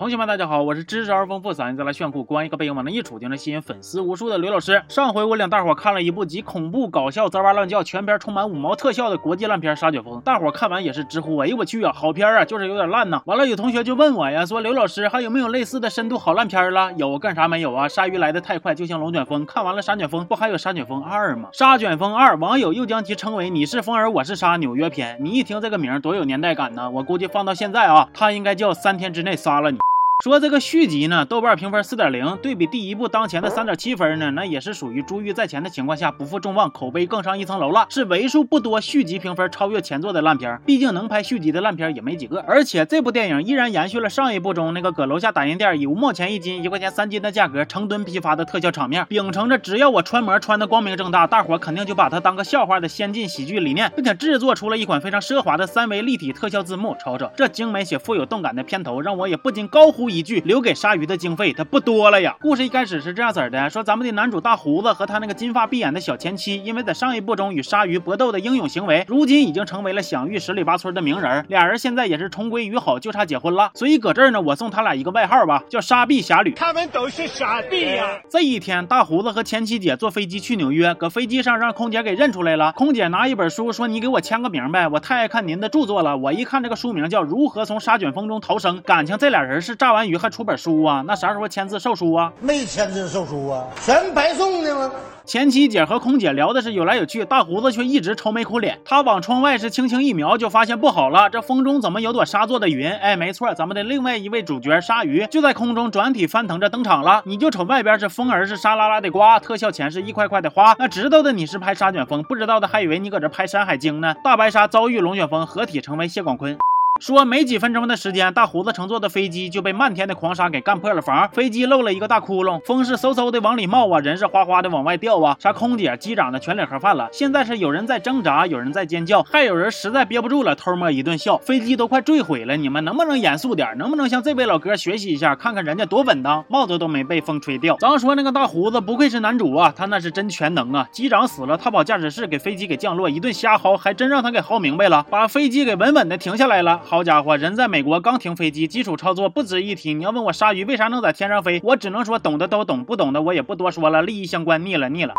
同学们，大家好，我是知识而丰富、嗓音再来炫酷、光一个背影往那一杵就能吸引粉丝无数的刘老师。上回我领大伙看了一部集恐怖、搞笑、滋哇乱叫，全片充满五毛特效的国际烂片《杀卷风》，大伙看完也是直呼：哎呦我去啊，好片啊，就是有点烂呐。完了，有同学就问我呀，说刘老师还有没有类似的深度好烂片了？有，干啥没有啊？鲨鱼来的太快，就像龙卷风。看完了《杀卷风》，不还有《杀卷风二》吗？《杀卷风二》，网友又将其称为“你是风儿，我是沙”纽约篇。你一听这个名，多有年代感呢。我估计放到现在啊，它应该叫三天之内杀了你。说这个续集呢，豆瓣评分四点零，对比第一部当前的三点七分呢，那也是属于珠玉在前的情况下不负众望，口碑更上一层楼了，是为数不多续集评分超越前作的烂片。毕竟能拍续集的烂片也没几个，而且这部电影依然延续了上一部中那个搁楼下打印店以五毛钱一斤、一块钱三斤的价格成吨批发的特效场面，秉承着只要我穿模穿的光明正大，大伙肯定就把它当个笑话的先进喜剧理念，并且制作出了一款非常奢华的三维立体特效字幕。瞅瞅这精美且富有动感的片头，让我也不禁高呼一句：留给鲨鱼的经费它不多了呀！故事一开始是这样子的：说咱们的男主大胡子和他那个金发碧眼的小前妻，因为在上一部中与鲨鱼搏斗的英勇行为，如今已经成为了享誉十里八村的名人。俩人现在也是重归于好，就差结婚了。所以搁这儿呢，我送他俩一个外号吧，叫沙碧侠侣。他们都是傻逼呀！这一天，大胡子和前妻姐坐飞机去纽约，搁飞机上让空姐给认出来了。空姐拿一本书说：“你给我签个名呗，我太爱看您的著作了。”我一看这个书名叫《如何从沙卷风中逃生》，感情这俩人是炸完鱼还出本书啊？那啥时候签字售书啊？没签字售书啊，全白送的吗？前妻姐和空姐聊的是有来有去，大胡子却一直愁眉苦脸。他往窗外是轻轻一瞄，就发现不好了，这风中怎么有朵沙做的云？哎，没错，咱们的另外一位主角鲨鱼就在空中转体翻腾着登场了。你就瞅外边是风儿是沙拉拉的刮，特效钱是一块块的花。那知道的你是拍沙卷风，不知道的还以为你搁这拍山海经呢。大白鲨遭遇龙卷风，合体成为谢广坤。说没几分钟的时间，大胡子乘坐的飞机就被漫天的狂沙给干破了防，飞机漏了一个大窟窿，风是嗖嗖的往里冒啊，人是哗哗的往外掉啊，啥空姐、机长的全领盒饭了。现在是有人在挣扎，有人在尖叫，还有人实在憋不住了，偷摸一顿笑。飞机都快坠毁了，你们能不能严肃点？能不能向这位老哥学习一下，看看人家多稳当，帽子都没被风吹掉。咱说那个大胡子不愧是男主啊，他那是真全能啊！机长死了，他跑驾驶室给飞机给降落，一顿瞎薅，还真让他给薅明白了，把飞机给稳稳的停下来了。好家伙，人在。美国刚停飞机，基础操作不值一提。你要问我鲨鱼为啥能在天上飞，我只能说懂的都懂，不懂的我也不多说了。利益相关，腻了腻了。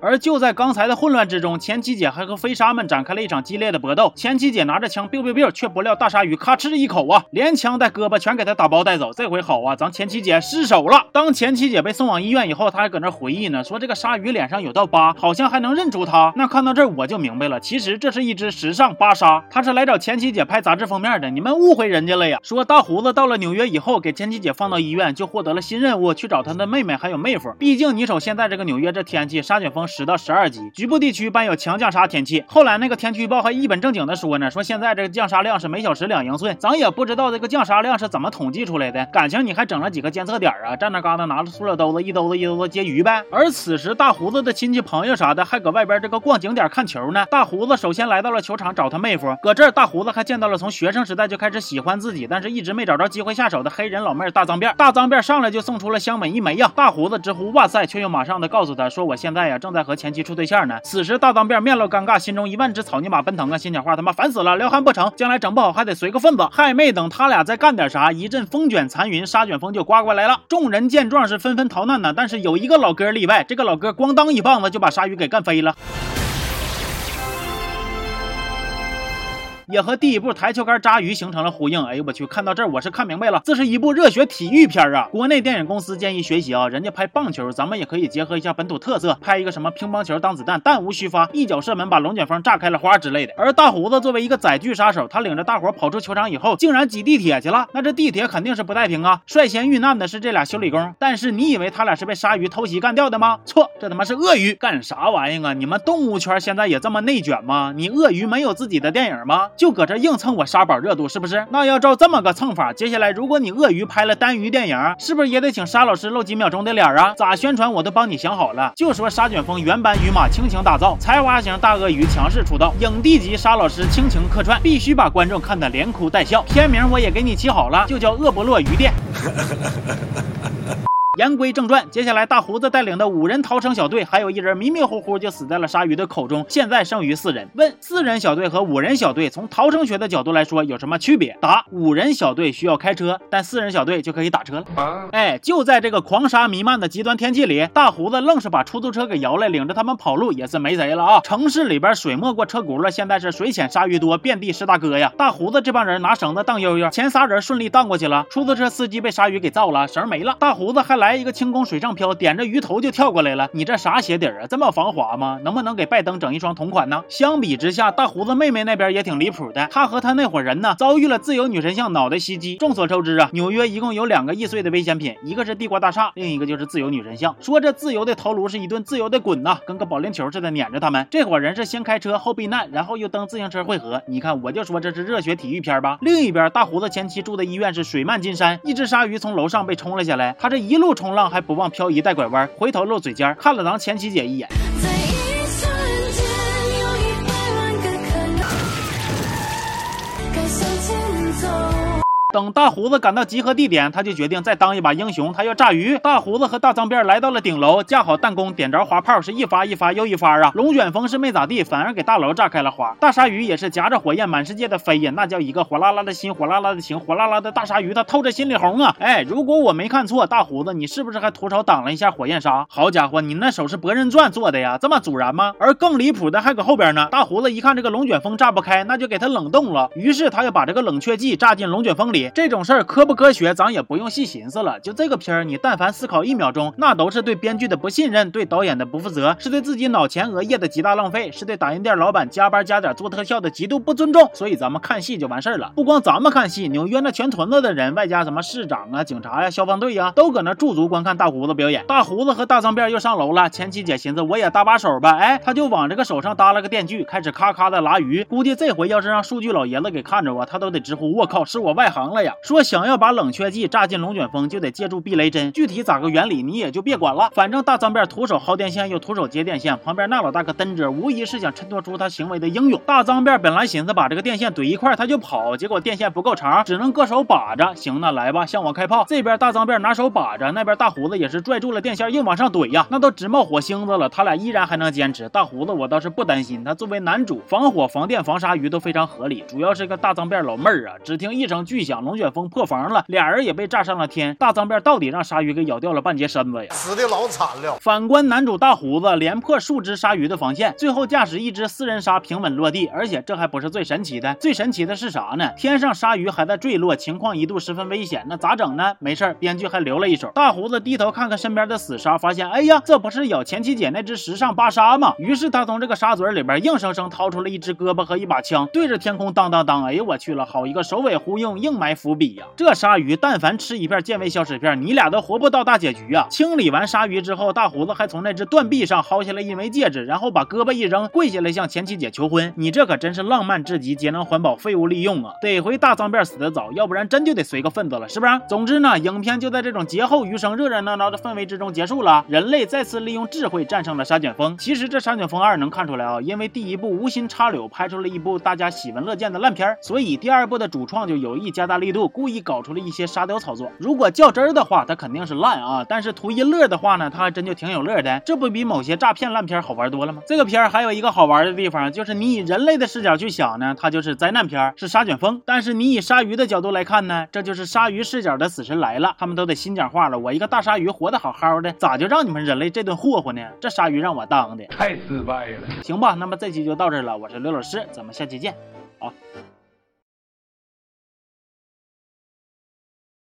而就在刚才的混乱之中，前妻姐还和飞鲨们展开了一场激烈的搏斗。前妻姐拿着枪，biu biu biu，却不料大鲨鱼咔哧一口啊，连枪带胳膊全给他打包带走。这回好啊，咱前妻姐失手了。当前妻姐被送往医院以后，他还搁那回忆呢，说这个鲨鱼脸上有道疤，好像还能认出他。那看到这儿我就明白了，其实这是一只时尚芭鲨，他是来找前妻姐拍杂志封面的。你们误会人家了呀。说大胡子到了纽约以后，给前妻姐放到医院，就获得了新任务，去找他的妹妹还有妹夫。毕竟你瞅现在这个纽约这天气，沙卷风十到十二级。局部地区伴有强降沙天气。后来那个天气预报还一本正经的说呢，说现在这个降沙量是每小时两英寸，咱也不知道这个降沙量是怎么统计出来的。感情你还整了几个监测点啊？站那嘎达拿着塑料兜子，一兜子一兜子接鱼呗。而此时大胡子的亲戚朋友啥的还搁外边这个逛景点看球呢。大胡子首先来到了球场找他妹夫，搁这儿大胡子还见到了从学生时代就开始喜欢自己，但是一直没找着机会下手的黑人老妹大脏辫。大脏辫上来就送出了香吻一枚呀。大胡子直呼哇塞，却又马上的告诉他说我现在呀正在在和前妻处对象呢。此时大脏辫面露尴尬，心中一万只草泥马奔腾啊！心想话他妈烦死了，撩汉不成，将来整不好还得随个份子。还没等他俩再干点啥，一阵风卷残云，沙卷风就刮过来了。众人见状是纷纷逃难呢，但是有一个老哥例外，这个老哥咣当一棒子就把鲨鱼给干飞了。也和第一部台球杆扎鱼形成了呼应。哎呦我去，看到这儿我是看明白了，这是一部热血体育片啊！国内电影公司建议学习啊，人家拍棒球，咱们也可以结合一下本土特色，拍一个什么乒乓球当子弹，弹无虚发，一脚射门把龙卷风炸开了花之类的。而大胡子作为一个载具杀手，他领着大伙跑出球场以后，竟然挤地铁去了。那这地铁肯定是不太平啊！率先遇难的是这俩修理工，但是你以为他俩是被鲨鱼偷袭干掉的吗？错，这他妈是鳄鱼！干啥玩意啊？你们动物圈现在也这么内卷吗？你鳄鱼没有自己的电影吗？就搁这硬蹭我沙宝热度是不是？那要照这么个蹭法，接下来如果你鳄鱼拍了单鱼电影，是不是也得请沙老师露几秒钟的脸啊？咋宣传我都帮你想好了，就说沙卷风原班鱼马倾情打造，才华型大鳄鱼强势出道，影帝级沙老师倾情客串，必须把观众看得连哭带笑。片名我也给你起好了，就叫恶不落鱼店。言归正传，接下来大胡子带领的五人逃生小队，还有一人迷迷糊糊就死在了鲨鱼的口中，现在剩余四人。问：四人小队和五人小队从逃生学的角度来说有什么区别？答：五人小队需要开车，但四人小队就可以打车了。哎，就在这个狂沙弥漫的极端天气里，大胡子愣是把出租车给摇来，领着他们跑路，也是没谁了啊！城市里边水没过车轱辘，现在是水浅鲨鱼多，遍地是大哥呀！大胡子这帮人拿绳子荡悠悠，前仨人顺利荡过去了，出租车司机被鲨鱼给造了，绳没了。大胡子还来来一个轻功水上漂，点着鱼头就跳过来了。你这啥鞋底啊？这么防滑吗？能不能给拜登整一双同款呢？相比之下，大胡子妹妹那边也挺离谱的，他和他那伙人呢，遭遇了自由女神像脑袋袭击。众所周知啊，纽约一共有两个易碎的危险品，一个是帝国大厦，另一个就是自由女神像。说这自由的头颅是一顿自由的滚呐，跟个保龄球似的撵着他们。这伙人是先开车后避难，然后又蹬自行车汇合。你看，我就说这是热血体育片吧。另一边，大胡子前妻住的医院是水漫金山，一只鲨鱼从楼上被冲了下来，他这一路冲浪还不忘漂移带拐弯，回头露嘴尖看了咱前妻姐一眼。等大胡子赶到集合地点，他就决定再当一把英雄，他要炸鱼。大胡子和大脏辫来到了顶楼，架好弹弓，点着滑炮，是一发一发又一发啊！龙卷风是没咋地，反而给大楼炸开了花。大鲨鱼也是夹着火焰满世界的飞呀，那叫一个火辣辣的心，火辣辣的情，火辣辣的大鲨鱼，他透着心里红啊！哎，如果我没看错，大胡子你是不是还徒手挡了一下火焰杀？好家伙，你那手是博人传做的呀，这么阻燃吗？而更离谱的还搁后边呢。大胡子一看这个龙卷风炸不开，那就给它冷冻了，于是他又把这个冷却剂炸进龙卷风里。这种事儿科不科学，咱也不用细寻思了。就这个片儿，你但凡思考一秒钟，那都是对编剧的不信任，对导演的不负责，是对自己脑前额叶的极大浪费，是对打印店老板加班加点做特效的极度不尊重。所以咱们看戏就完事儿了。不光咱们看戏，纽约那全屯子的人，外加什么市长啊、警察呀、消防队呀，都搁那驻足观看大胡子表演。大胡子和大脏辫又上楼了。前妻姐寻思我也搭把手吧，哎，他就往这个手上搭了个电锯，开始咔咔的拉鱼。估计这回要是让数据老爷子给看着我，他都得直呼我靠，是我外行呀！说想要把冷却剂炸进龙卷风，就得借助避雷针。具体咋个原理，你也就别管了。反正大脏辫徒手薅电线，又徒手接电线，旁边那老大哥蹬着，无疑是想衬托出他行为的英勇。大脏辫本来寻思把这个电线怼一块他就跑，结果电线不够长，只能搁手把着。行，那来吧，向我开炮。这边大脏辫拿手把着，那边大胡子也是拽住了电线，硬往上怼呀，那都直冒火星子了。他俩依然还能坚持。大胡子我倒是不担心，他作为男主，防火、防电、防鲨鱼都非常合理。主要是个大脏辫老妹儿啊，只听一声巨响，龙卷风破防了，俩人也被炸上了天。大脏辫到底让鲨鱼给咬掉了半截身子呀！死的老惨了。反观男主大胡子，连破数只鲨鱼的防线，最后驾驶一只四人鲨平稳落地。而且这还不是最神奇的，最神奇的是啥呢？天上鲨鱼还在坠落，情况一度十分危险。那咋整呢？没事儿，编剧还留了一手。大胡子低头看看身边的死鲨，发现，哎呀，这不是咬前妻姐那只时尚芭鲨吗？于是他从这个鲨嘴里边硬生生掏出了一只胳膊和一把枪，对着天空当当当。哎呦我去了，好一个首尾呼应，硬埋埋伏笔呀！这鲨鱼但凡吃一片健胃消食片，你俩都活不到大结局啊！清理完鲨鱼之后，大胡子还从那只断臂上薅下来一枚戒指，然后把胳膊一扔，跪下来向前妻姐求婚。你这可真是浪漫至极，节能环保，废物利用啊！得亏大脏辫死得早，要不然真就得随个份子了，是不是？总之呢，影片就在这种劫后余生、热热闹闹的氛围之中结束了。人类再次利用智慧战胜了沙卷风。其实这沙卷风二能看出来啊，因为第一部无心插柳拍出了一部大家喜闻乐见的烂片，所以第二部的主创就有意加大力度，故意搞出了一些沙雕操作。如果较真儿的话，它肯定是烂啊；但是图一乐的话呢，它还真就挺有乐的。这不比某些诈骗烂片好玩多了吗？这个片儿还有一个好玩的地方，就是你以人类的视角去想呢，它就是灾难片儿，是沙卷风；但是你以鲨鱼的角度来看呢，这就是鲨鱼视角的死神来了。他们都得心讲话了，我一个大鲨鱼活得好好的，咋就让你们人类这顿霍霍呢？这鲨鱼让我当的，太失败了。行吧？那么这期就到这儿了，我是刘老师，咱们下期见，好。